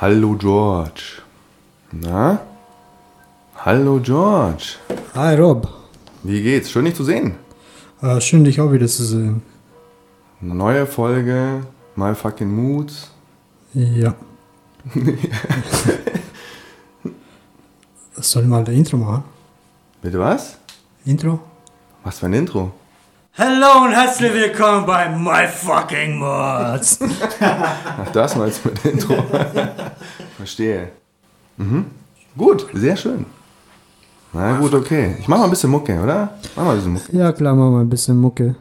Hallo George. Na? Hallo George. Hi Rob. Wie geht's? Schön dich zu sehen. Äh, schön dich auch wieder zu sehen. Eine neue Folge My Fucking Moods. Ja. Soll ich mal ein Intro machen? Bitte was? Intro? Was für ein Intro? Hallo und herzlich willkommen bei My Fucking Mods. Ach, das meinst du mit Intro? Verstehe. Mhm. Gut, sehr schön. Na gut, okay. Ich mach mal ein bisschen Mucke, oder? Mach mal ein bisschen Mucke. ja klar, machen wir ein bisschen Mucke.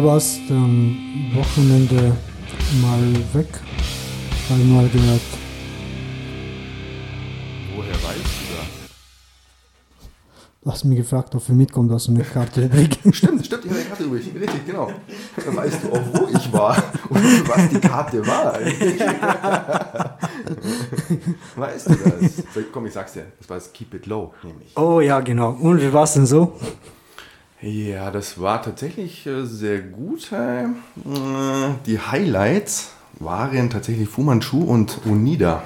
Du warst am Wochenende mal weg. Hab ich mal gehört. Woher weißt du Du hast mich gefragt, ob wir mitkommen, hast du eine Karte übrig. das? Stimmt, stimmt, ich habe die Karte übrig. Richtig, genau. Dann weißt du auch, wo ich war und was die Karte war. weißt du das? Komm, ich sag's dir. Das war das Keep It Low, nämlich. Oh ja, genau. Und wie war's denn so? Ja, das war tatsächlich äh, sehr gut. äh. Die Highlights waren tatsächlich Fu Manchu und Unida.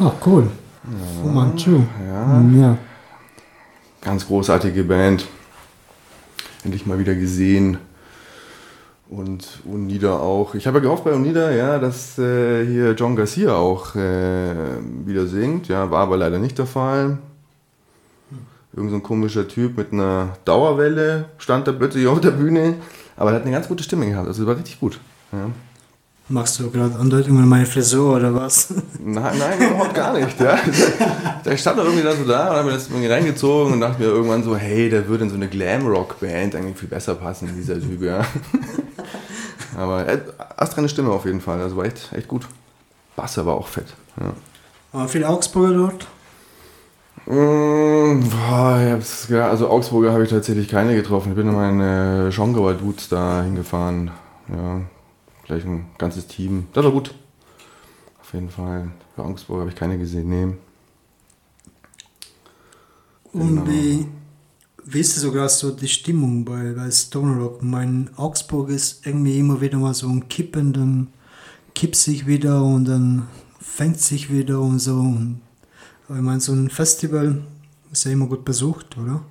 Ah, cool. Fu Manchu. Ja. Ja. Ganz großartige Band. Endlich mal wieder gesehen. Und Unida auch. Ich habe ja gehofft bei Unida, ja, dass äh, hier John Garcia auch äh, wieder singt. Ja, war aber leider nicht der Fall. Irgend so ein komischer Typ mit einer Dauerwelle stand da plötzlich auf der Bühne. Aber er hat eine ganz gute Stimme gehabt. Also war richtig gut. Ja. Machst du gerade Andeutungen an meine Frisur oder was? Nein, nein, überhaupt gar nicht. Ja. Ich stand da irgendwie dann so da und habe mir das irgendwie reingezogen und dachte mir irgendwann so, hey, der würde in so eine Glam-Rock-Band eigentlich viel besser passen, dieser Typ, ja. Aber er hat astreine Stimme auf jeden Fall, also war echt, echt gut. Bass aber auch fett. Ja. War viel Augsburger dort? Mm, boah, ich hab's, ja, also Augsburger habe ich tatsächlich keine getroffen. Ich bin in meine Schongauer Dudes da hingefahren. Ja, gleich ein ganzes Team. Das war gut. Auf jeden Fall. Für Augsburg habe ich keine gesehen. Nee. Und wie, wie ist sogar so die Stimmung bei, bei Stoner Rock? Mein Augsburg ist irgendwie immer wieder mal so ein Kippen, dann kippt sich wieder und dann fängt sich wieder und so. Und, aber ich meine, so ein Festival ist ja immer gut besucht, oder?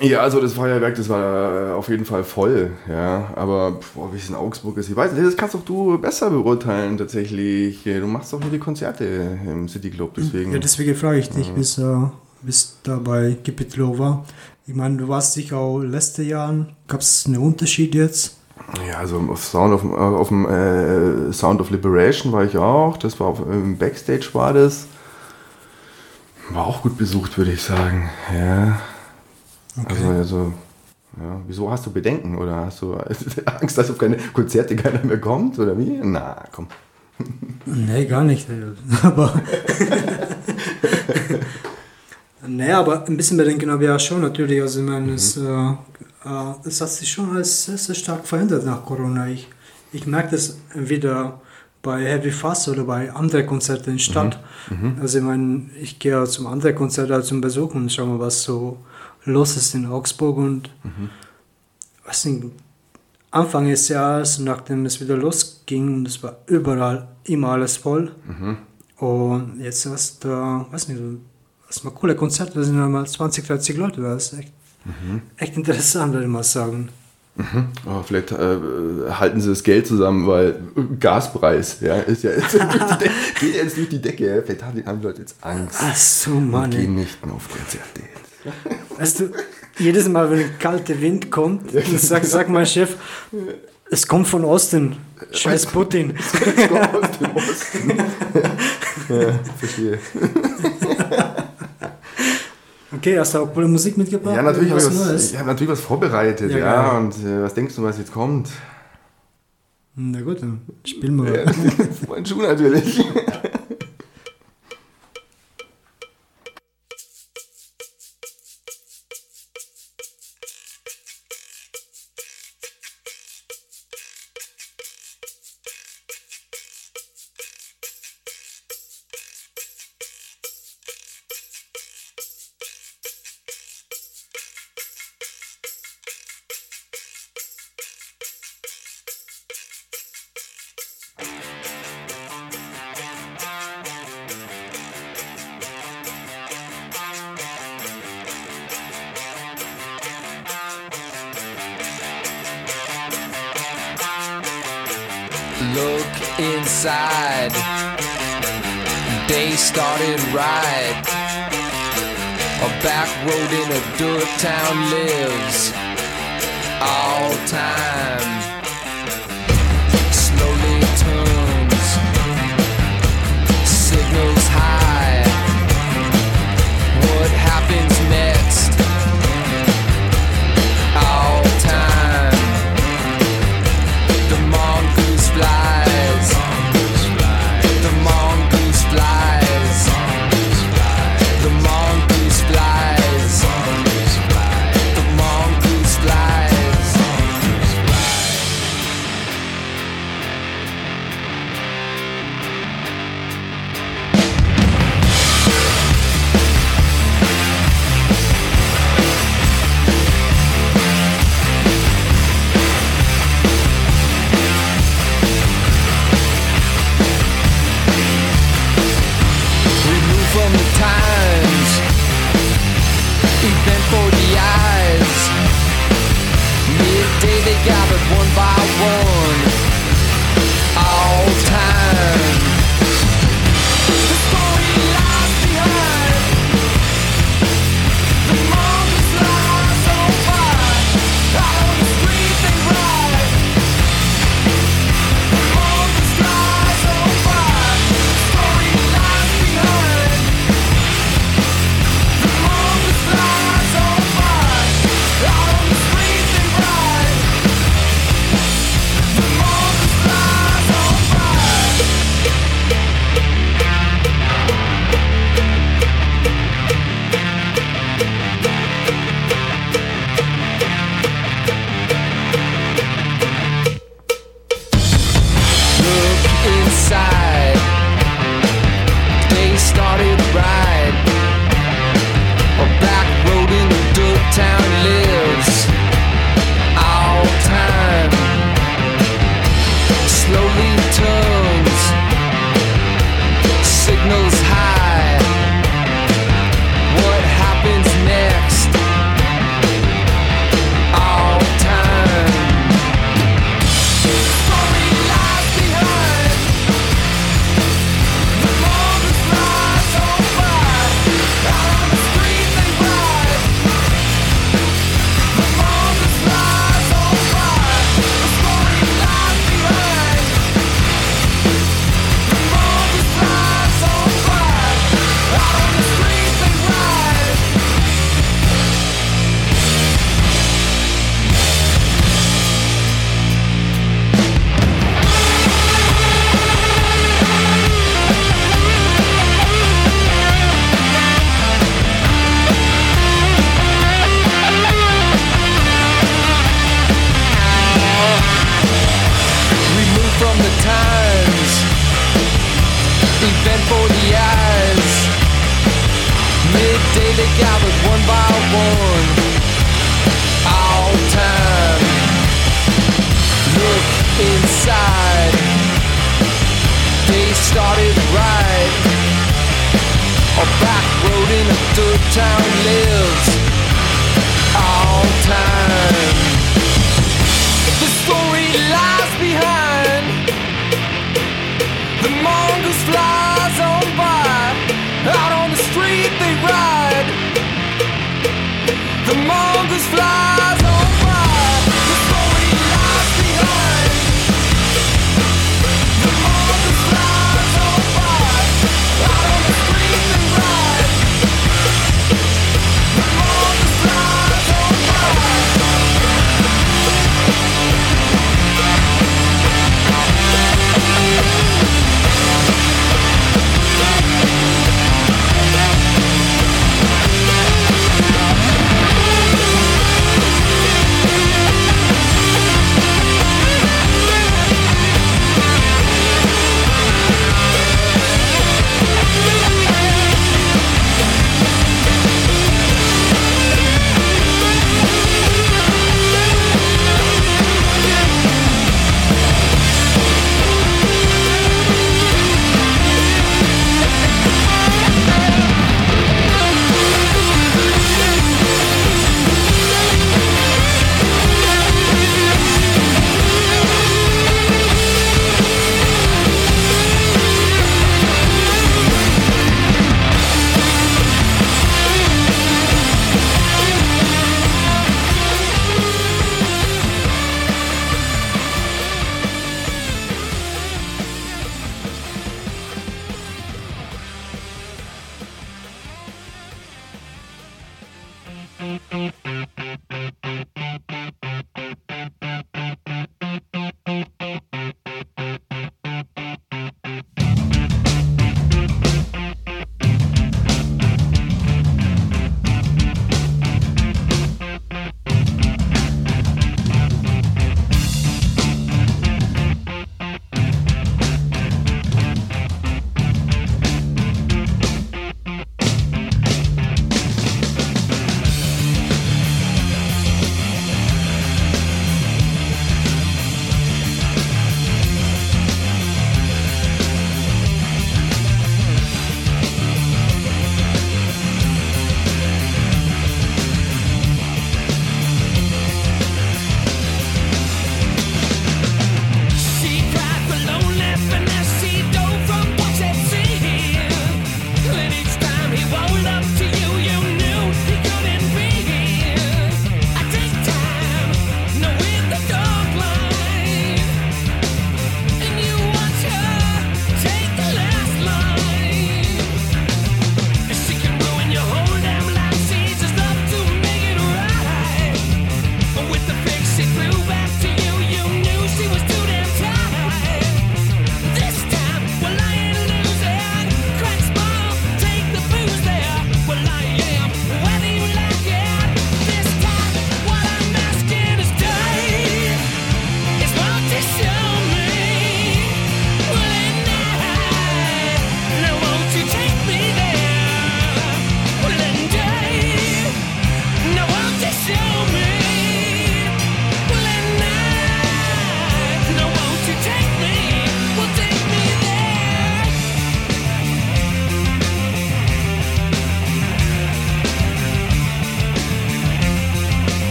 Ja, also das Feuerwerk, das war äh, auf jeden Fall voll, ja. Aber boah, wie es in Augsburg ist, ich weiß nicht, das kannst doch du besser beurteilen tatsächlich. Du machst doch nur die Konzerte im City Club, deswegen. Ja, deswegen frage ich dich, bis, äh, bis da bei Gipitlo war. Ich meine, du warst dich auch letzte Jahren. Gab es einen Unterschied jetzt? Ja, also auf, Sound of, auf dem äh, Sound of Liberation war ich auch. Das war auf, im Backstage war das. War auch gut besucht, würde ich sagen. Ja. Also, also ja. wieso hast du Bedenken? Oder hast du Angst, dass auf keine Konzerte keiner mehr kommt? Oder wie? Na, komm. Nee, gar nicht. Aber. nee, aber ein bisschen bedenken habe ich ja schon natürlich. Also, ich meine, es, äh, äh, es hat sich schon alles sehr, sehr stark verändert nach Corona. Ich, ich merke das wieder bei Heavy Fast oder bei anderen Konzerten in Stadt. Also, ich meine, ich gehe auch zum anderen Konzert halt zum Besuch und schau mal, was so los ist in Augsburg und was nicht, Anfang des Jahres, nachdem es wieder losging, und es war überall immer alles voll. Und jetzt hast du, weiß nicht, hast mal coole Konzerte, da sind einmal 20, 30 Leute, das ist echt, echt interessant, würde ich mal sagen. Oh, vielleicht äh, halten sie das Geld zusammen, weil Gaspreis, ja, ist ja jetzt durch die Decke, geht jetzt durch die Decke. Ja. Vielleicht haben die, die Leute jetzt Angst Ach so, und Mann. ey. gehen nicht mehr auf Konzerte. Weißt du, jedes Mal, wenn ein kalter Wind kommt, dann sagt, sagt mein Chef, es kommt von Osten. Scheiß Putin. Jetzt kommt aus dem Osten. ja, verstehe. Okay, hast du auch coole Musik mitgebracht? Ja, natürlich habe ich, Was ich hab natürlich was vorbereitet, Ja, ja. Und äh, was denkst du, was jetzt kommt? Na gut, dann spielen wir. Ja, mein Schuh natürlich.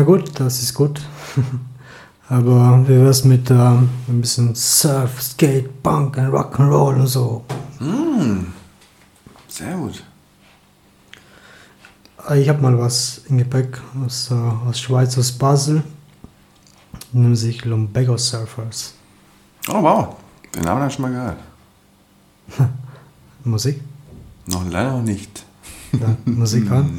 Na gut, das ist gut. Aber wie wär's mit ähm, ein bisschen Surf, Skate, Punk und Rock'n'Roll und so? Sehr gut. Äh, Ich habe mal was im Gepäck aus, äh, aus Schweiz, aus Basel. Nennen sich Lumbago Surfers. Oh wow, den Namen habe ich schon mal gehört. Musik? Noch leider noch nicht. Ja, Musik an.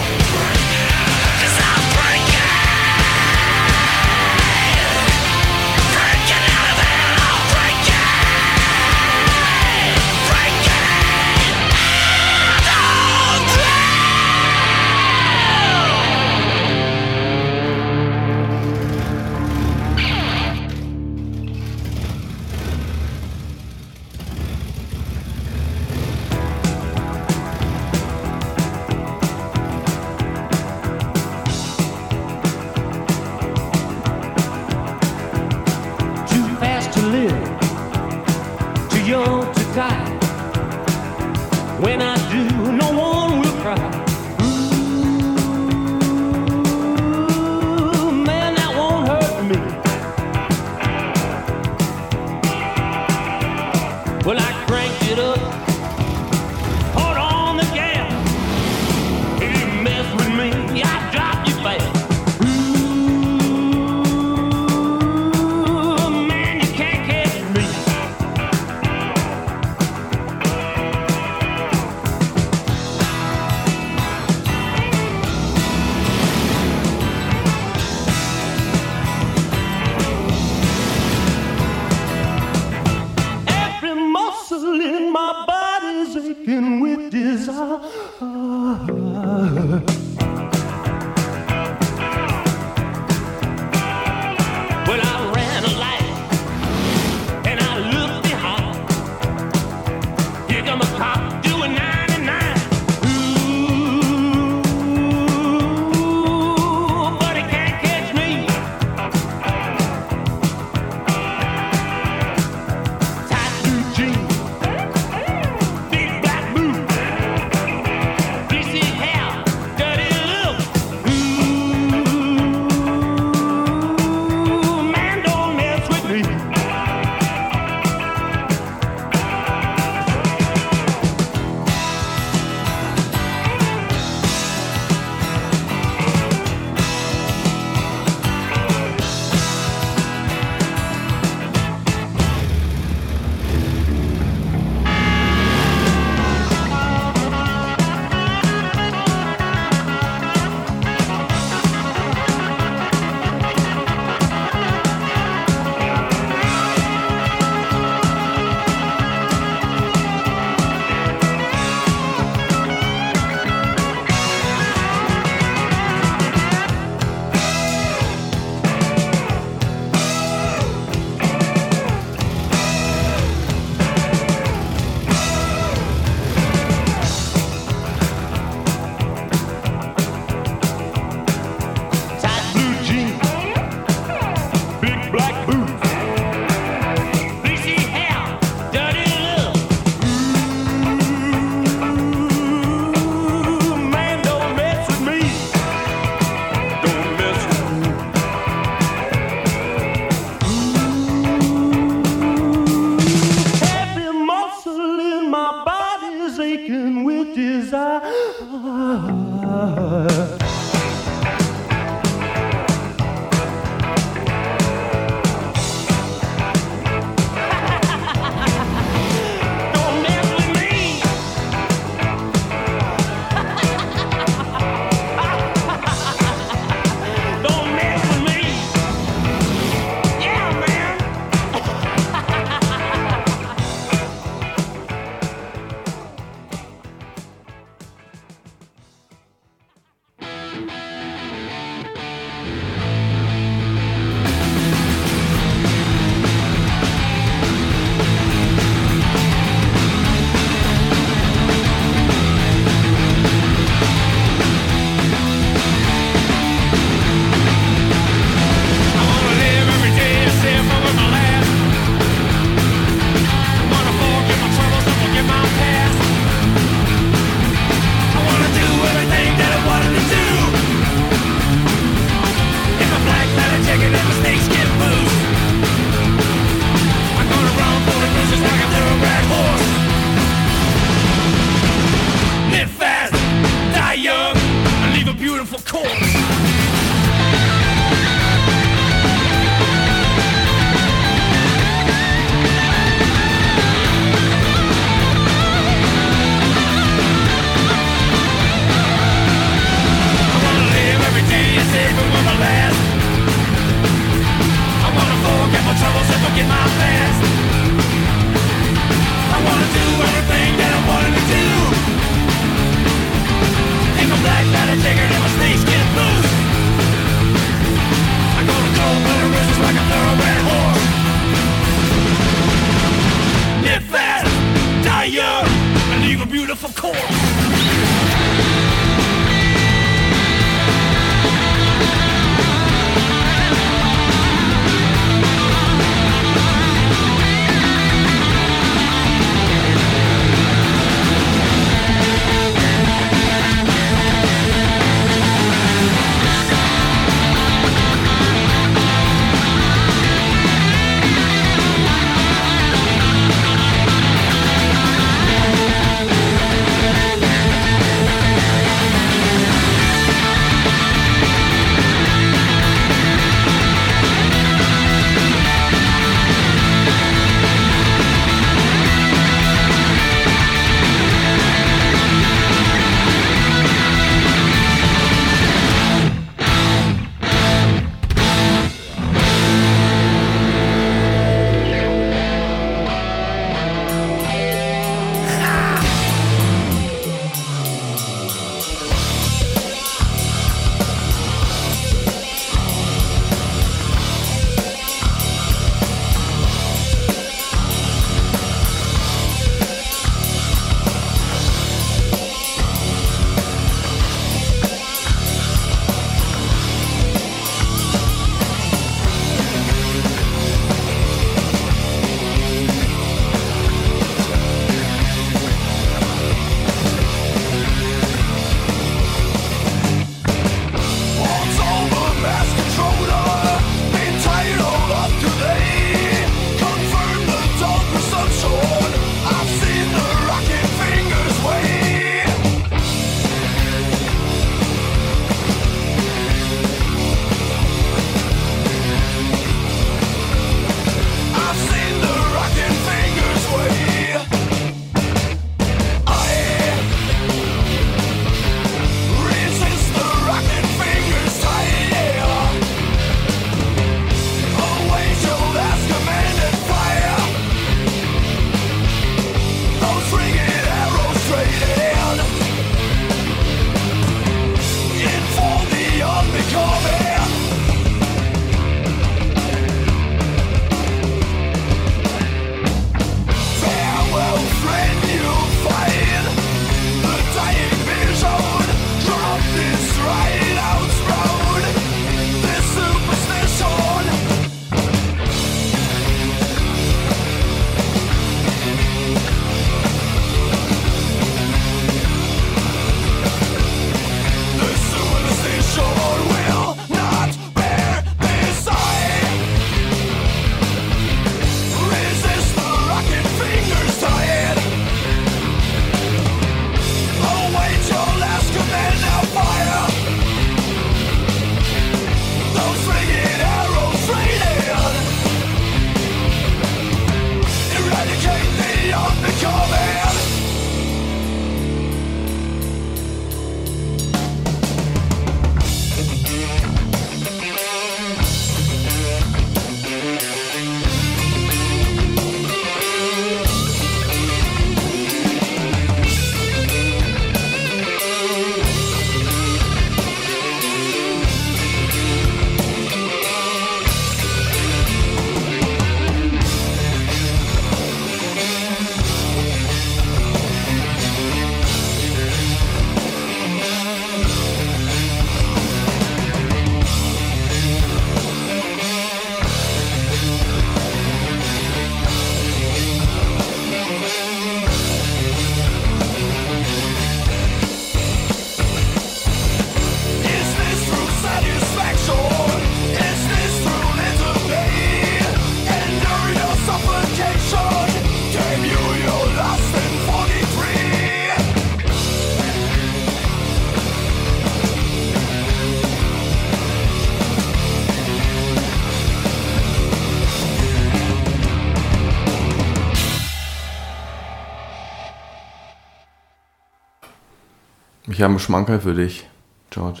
Habe einen Schmankerl für dich, George.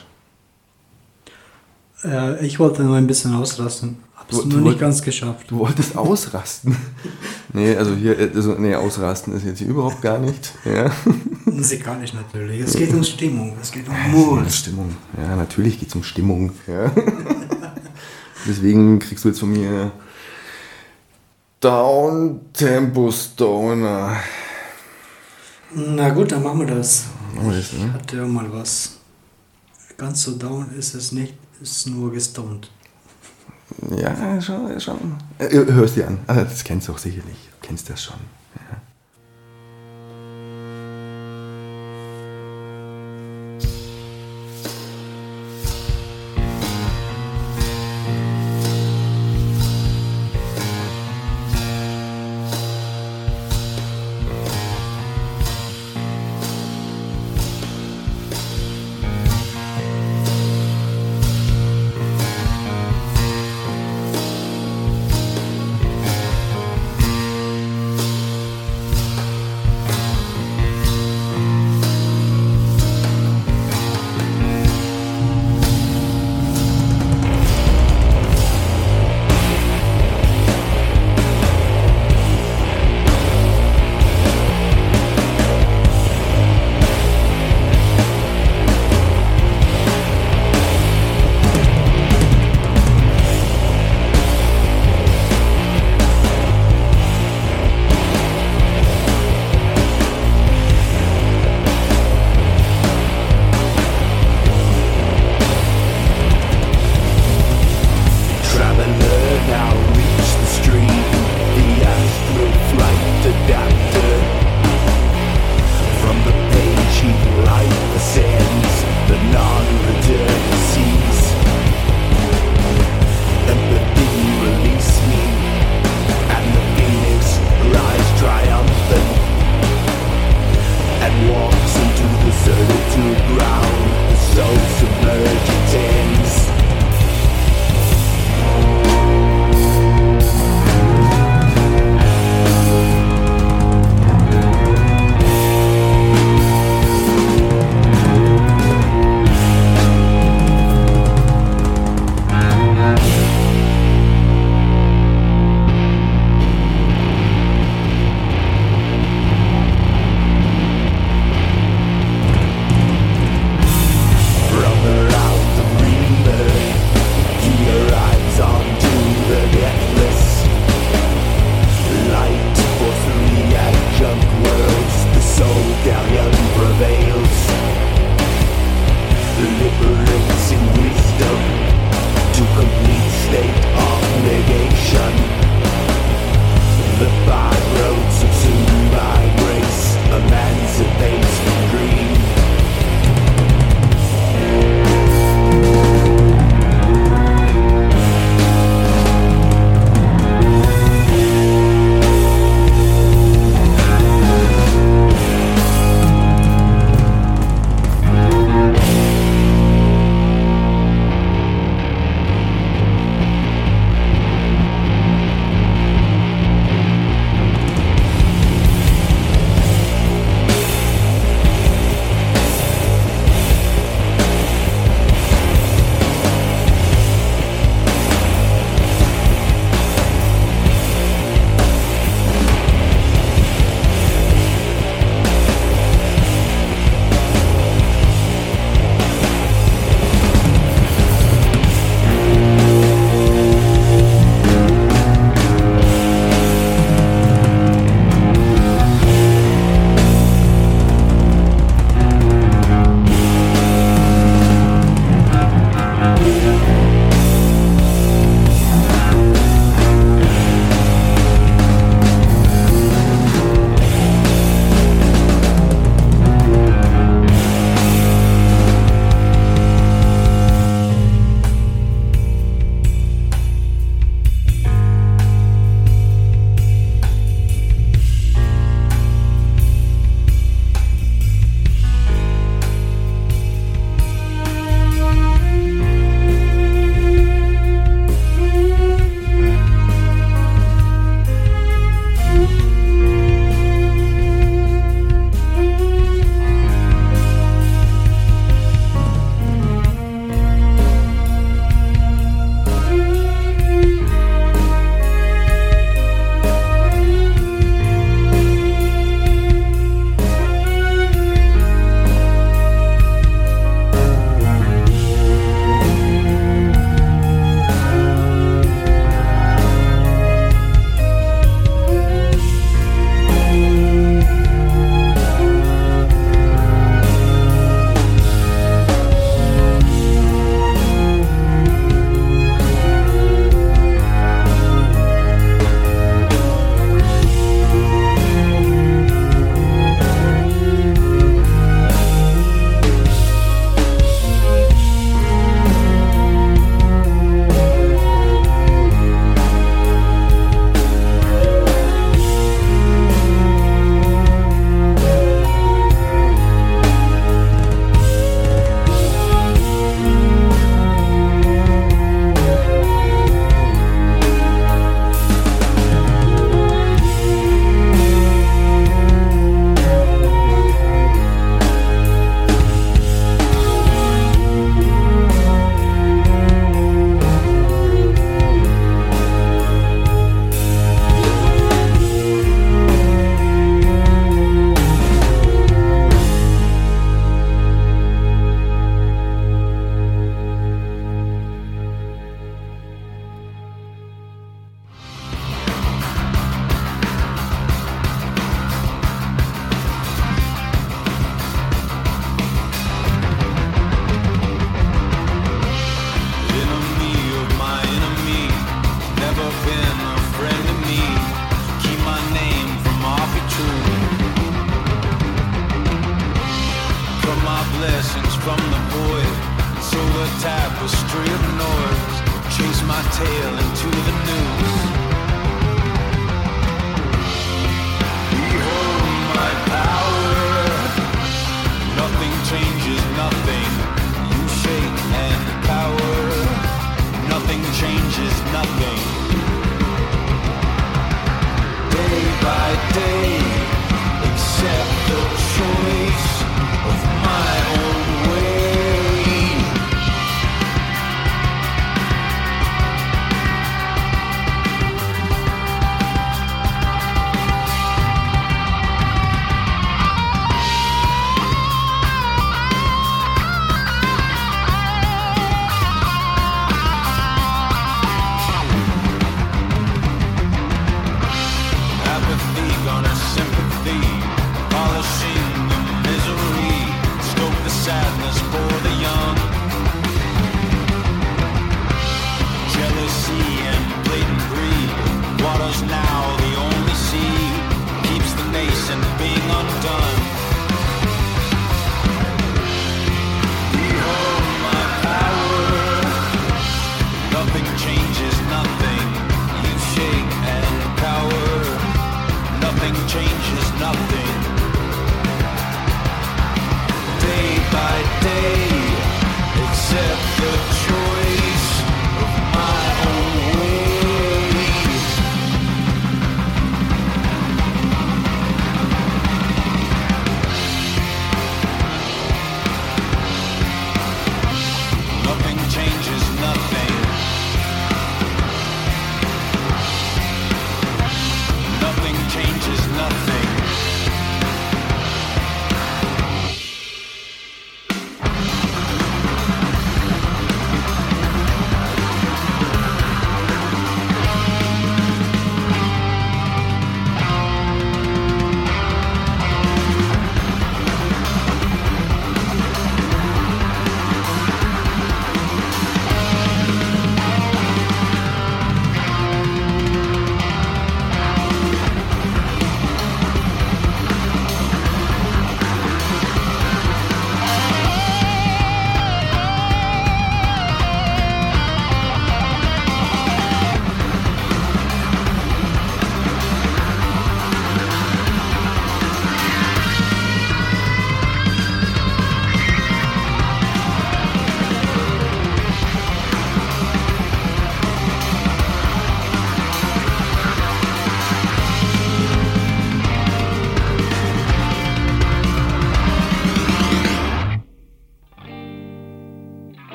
Äh, ich wollte nur ein bisschen ausrasten. Hab's Du- nur du nicht ganz geschafft. Du wolltest ausrasten. nee, also hier, also, nee, ausrasten ist jetzt hier überhaupt gar nicht. Ja. Musikalisch natürlich. Es geht um Stimmung, es geht um Mut. Stimmung. Ja, natürlich geht es um Stimmung. Ja. Deswegen kriegst du jetzt von mir Down Tempo Stoner. Na gut, dann machen wir das. Das, ne? Hatte ja mal was. Ganz so down ist es nicht, ist nur gestoned. Ja, schon. schon. Äh, hörst dir an. Ah, das kennst du auch sicherlich. Du kennst das schon.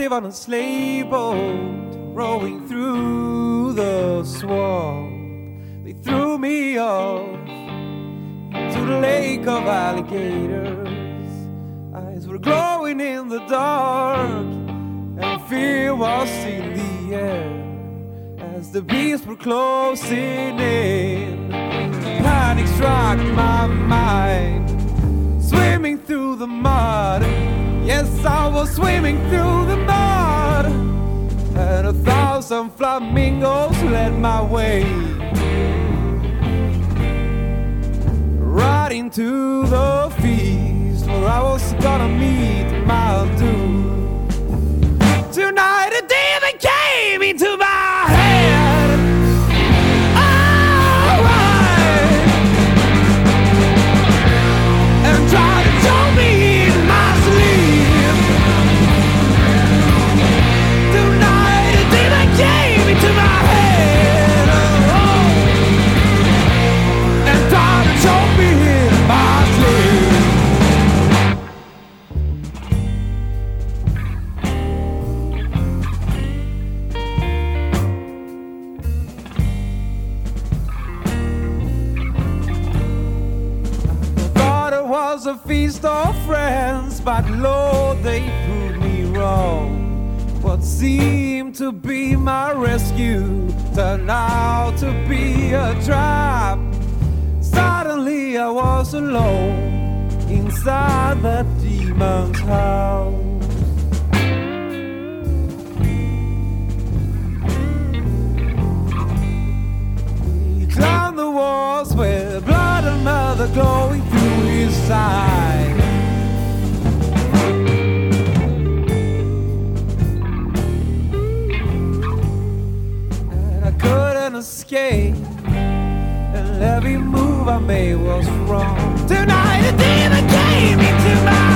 Captive on a slave boat, rowing through the swamp. They threw me off into the lake of alligators. Eyes were glowing in the dark, and fear was in the air as the beasts were closing in. Panic struck my mind swimming through the mud. Yes, I was swimming through the mud, and a thousand flamingos led my way right into the feast where I was gonna meet my doom. Tonight, a demon came into Seemed to be my rescue turned out to be a trap. Suddenly I was alone inside that demon's house. He climbed the walls with blood and mother glowing through his side. Move I made was wrong. Tonight a demon came into my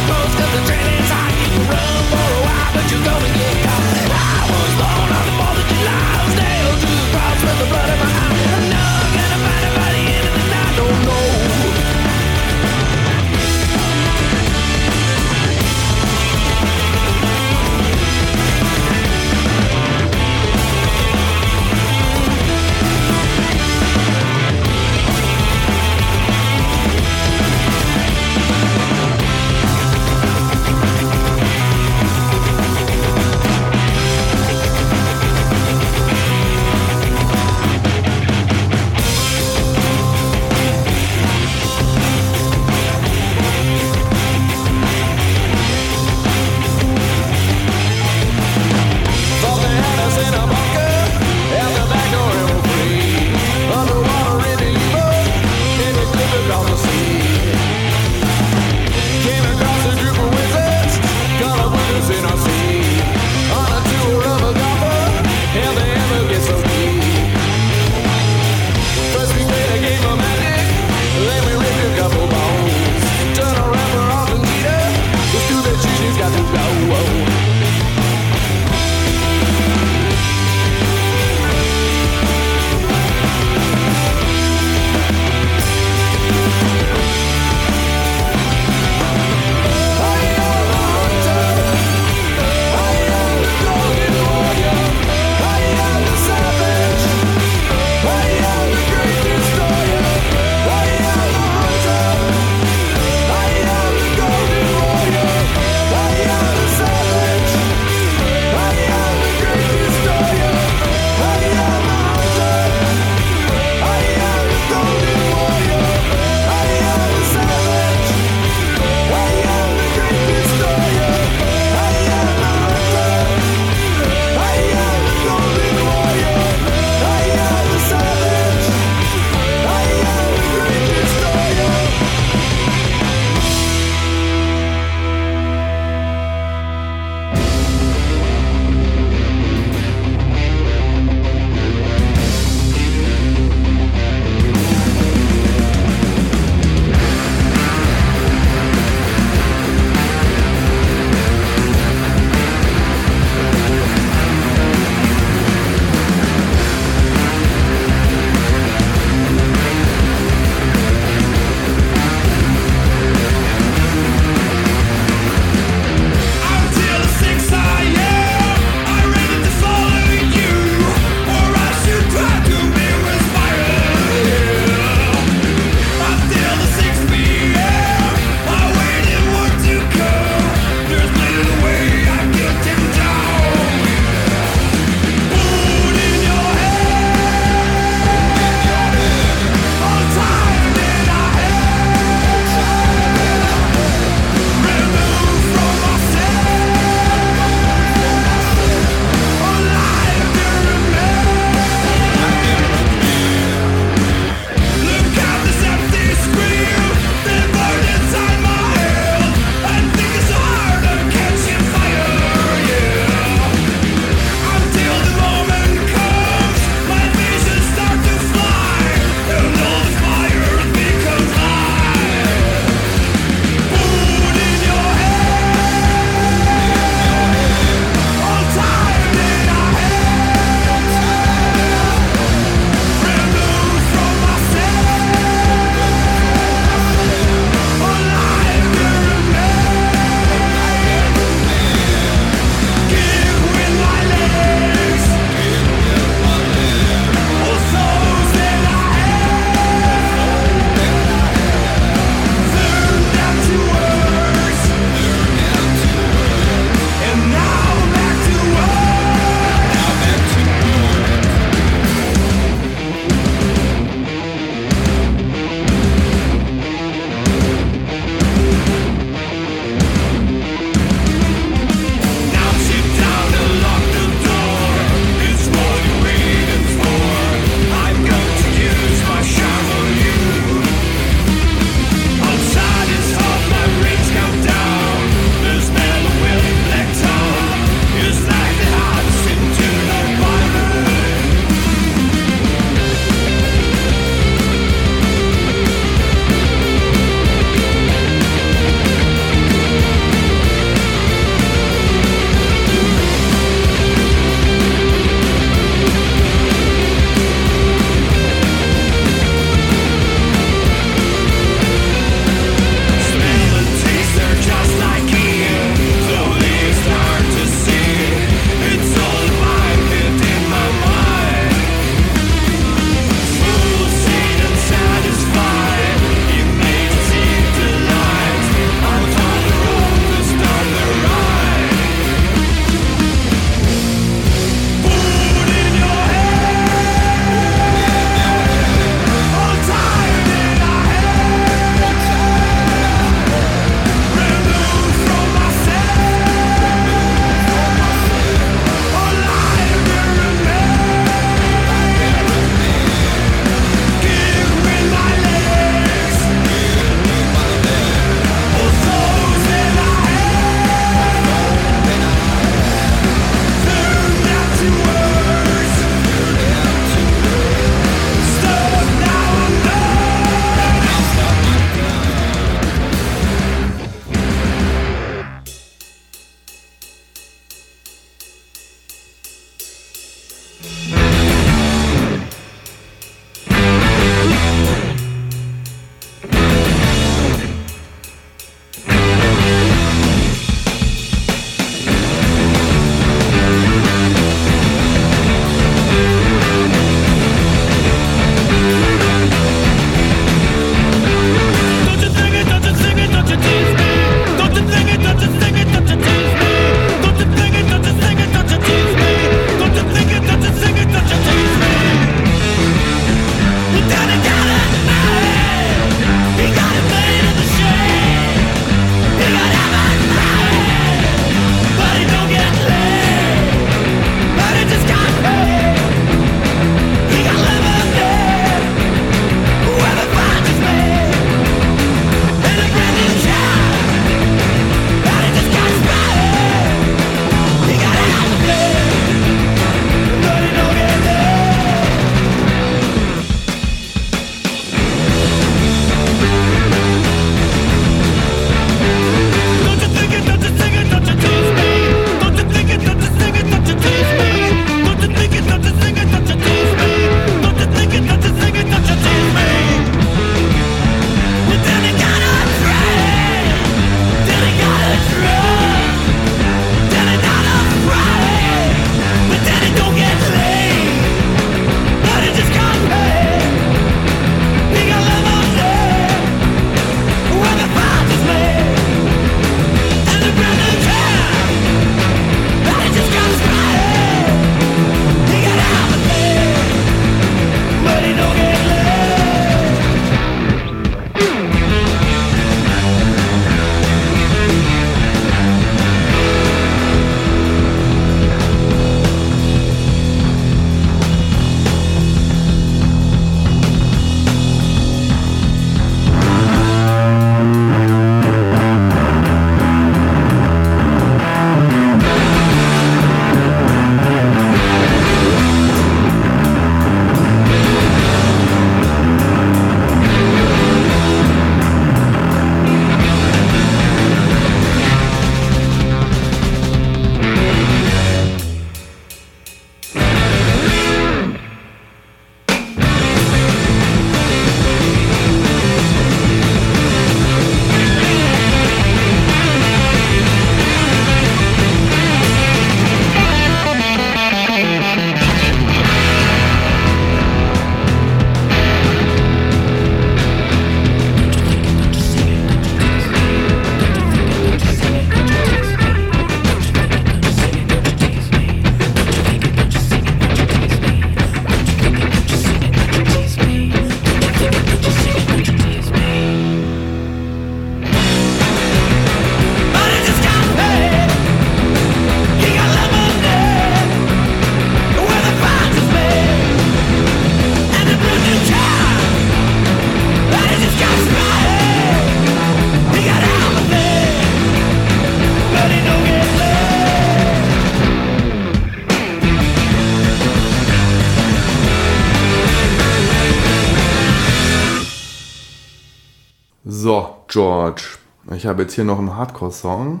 Merch. Ich habe jetzt hier noch einen Hardcore-Song.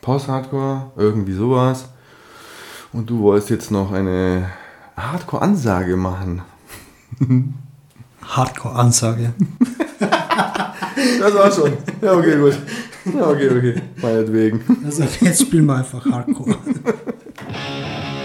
Post-Hardcore, irgendwie sowas. Und du wolltest jetzt noch eine Hardcore-Ansage machen. Hardcore-Ansage. das war schon. Ja, okay, gut. Ja, okay, okay. Meinetwegen. Also jetzt spielen wir einfach Hardcore.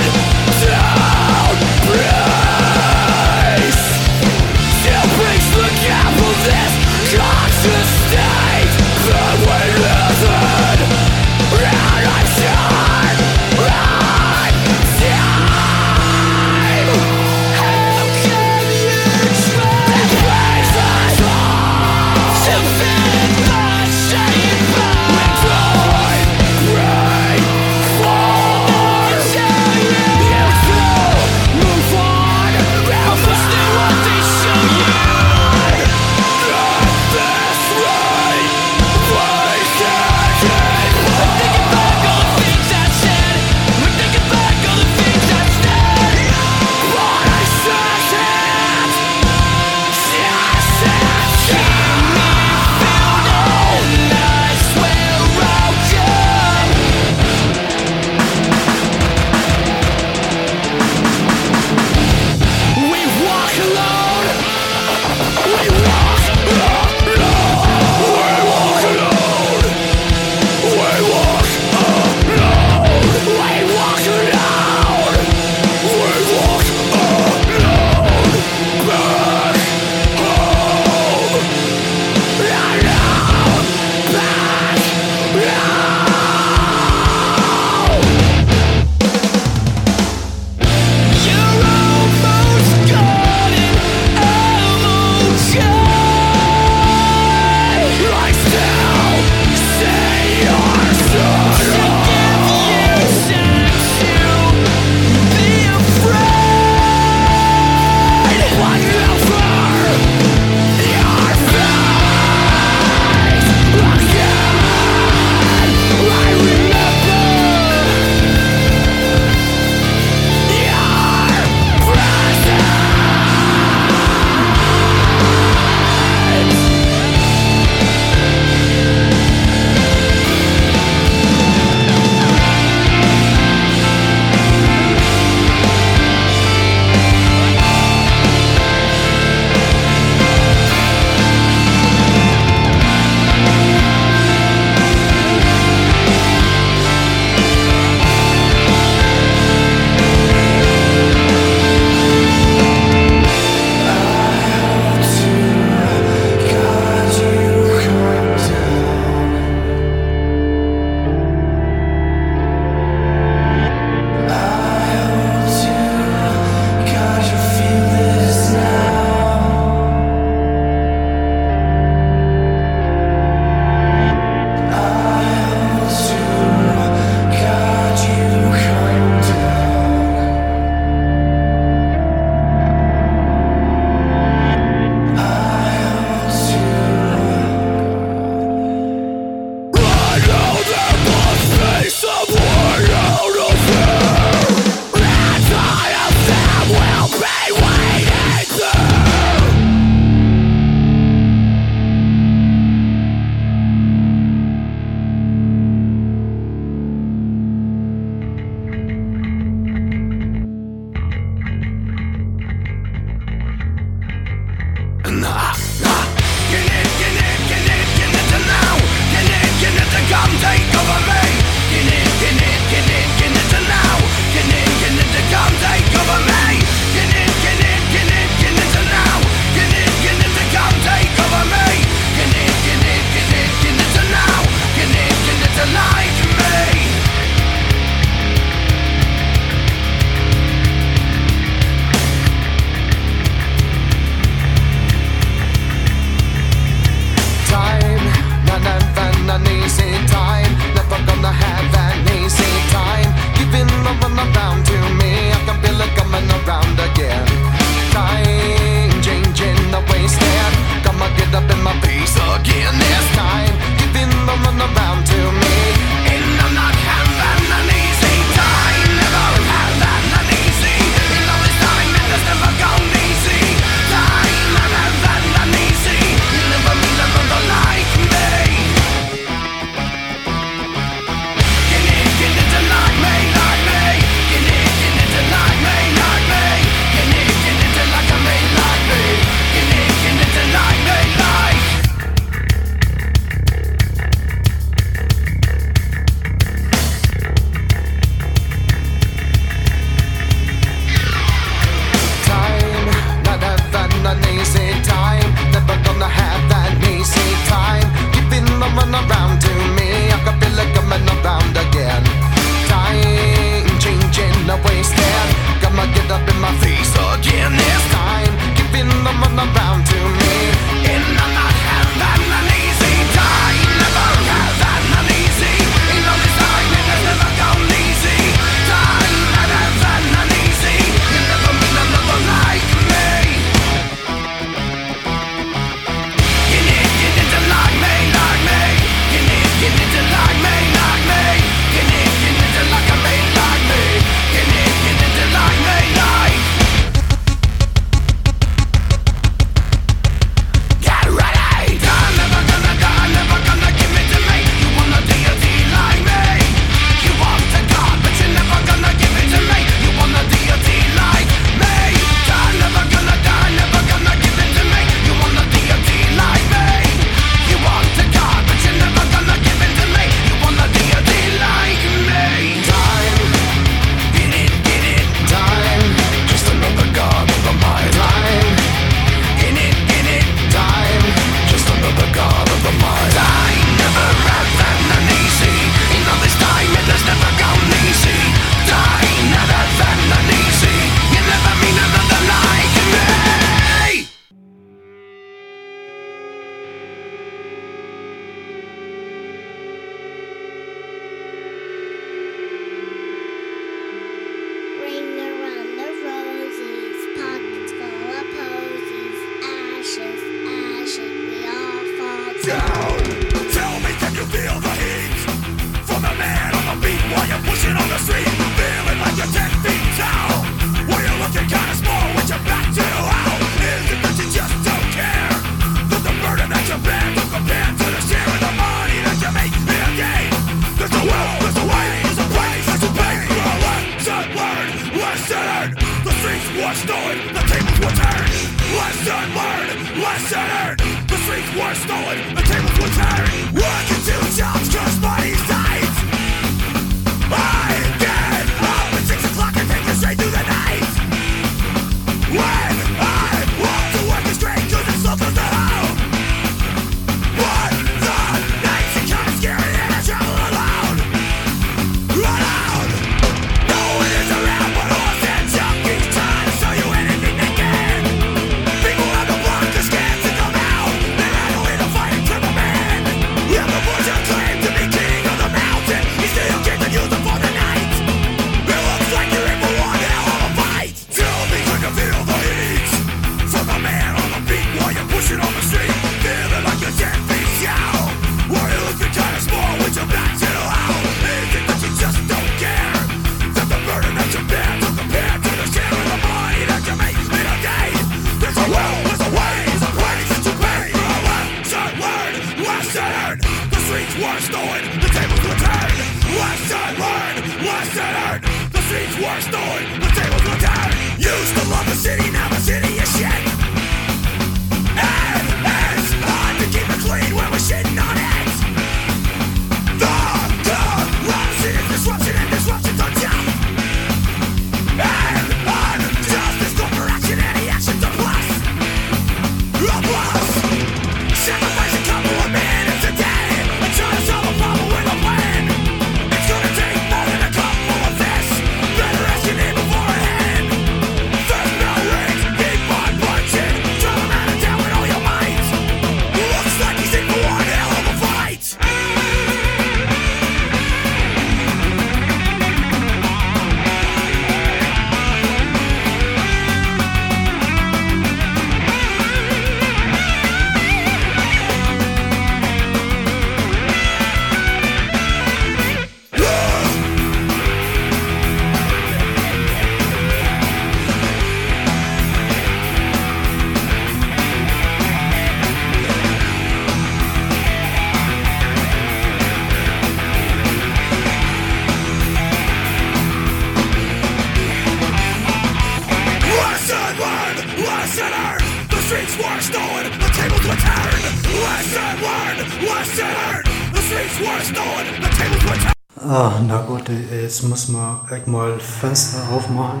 muss man echt mal Fenster aufmachen.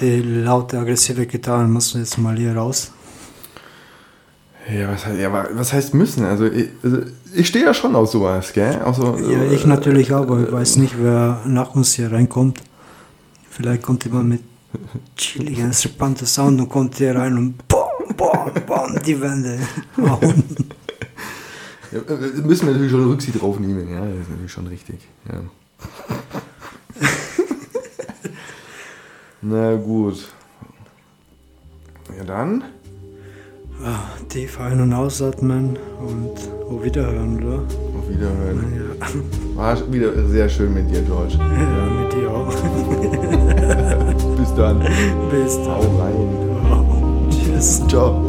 Die laute, aggressive Gitarren müssen jetzt mal hier raus. Ja, was, heißt- ja, wa- was heißt müssen? Also ich, also ich stehe ja schon auf sowas, gell? Auf so, Ja, ich natürlich auch, aber ich weiß nicht, wer nach uns hier reinkommt. Vielleicht kommt jemand mit chilligen, entspannten Sound und kommt hier rein und bom, bom, bom, die Wände. Ja, äh, müssen wir natürlich schon Rücksicht drauf nehmen, ja, das ist natürlich schon richtig. Ja. Na gut. Ja dann. Tief ein- und ausatmen und auf Wiederhören, oder? Auf Wiederhören. Ja, War wieder sehr schön mit dir, George. ja mit dir auch. Bis dann. Bis Hau dann. rein. Tschüss. Ciao.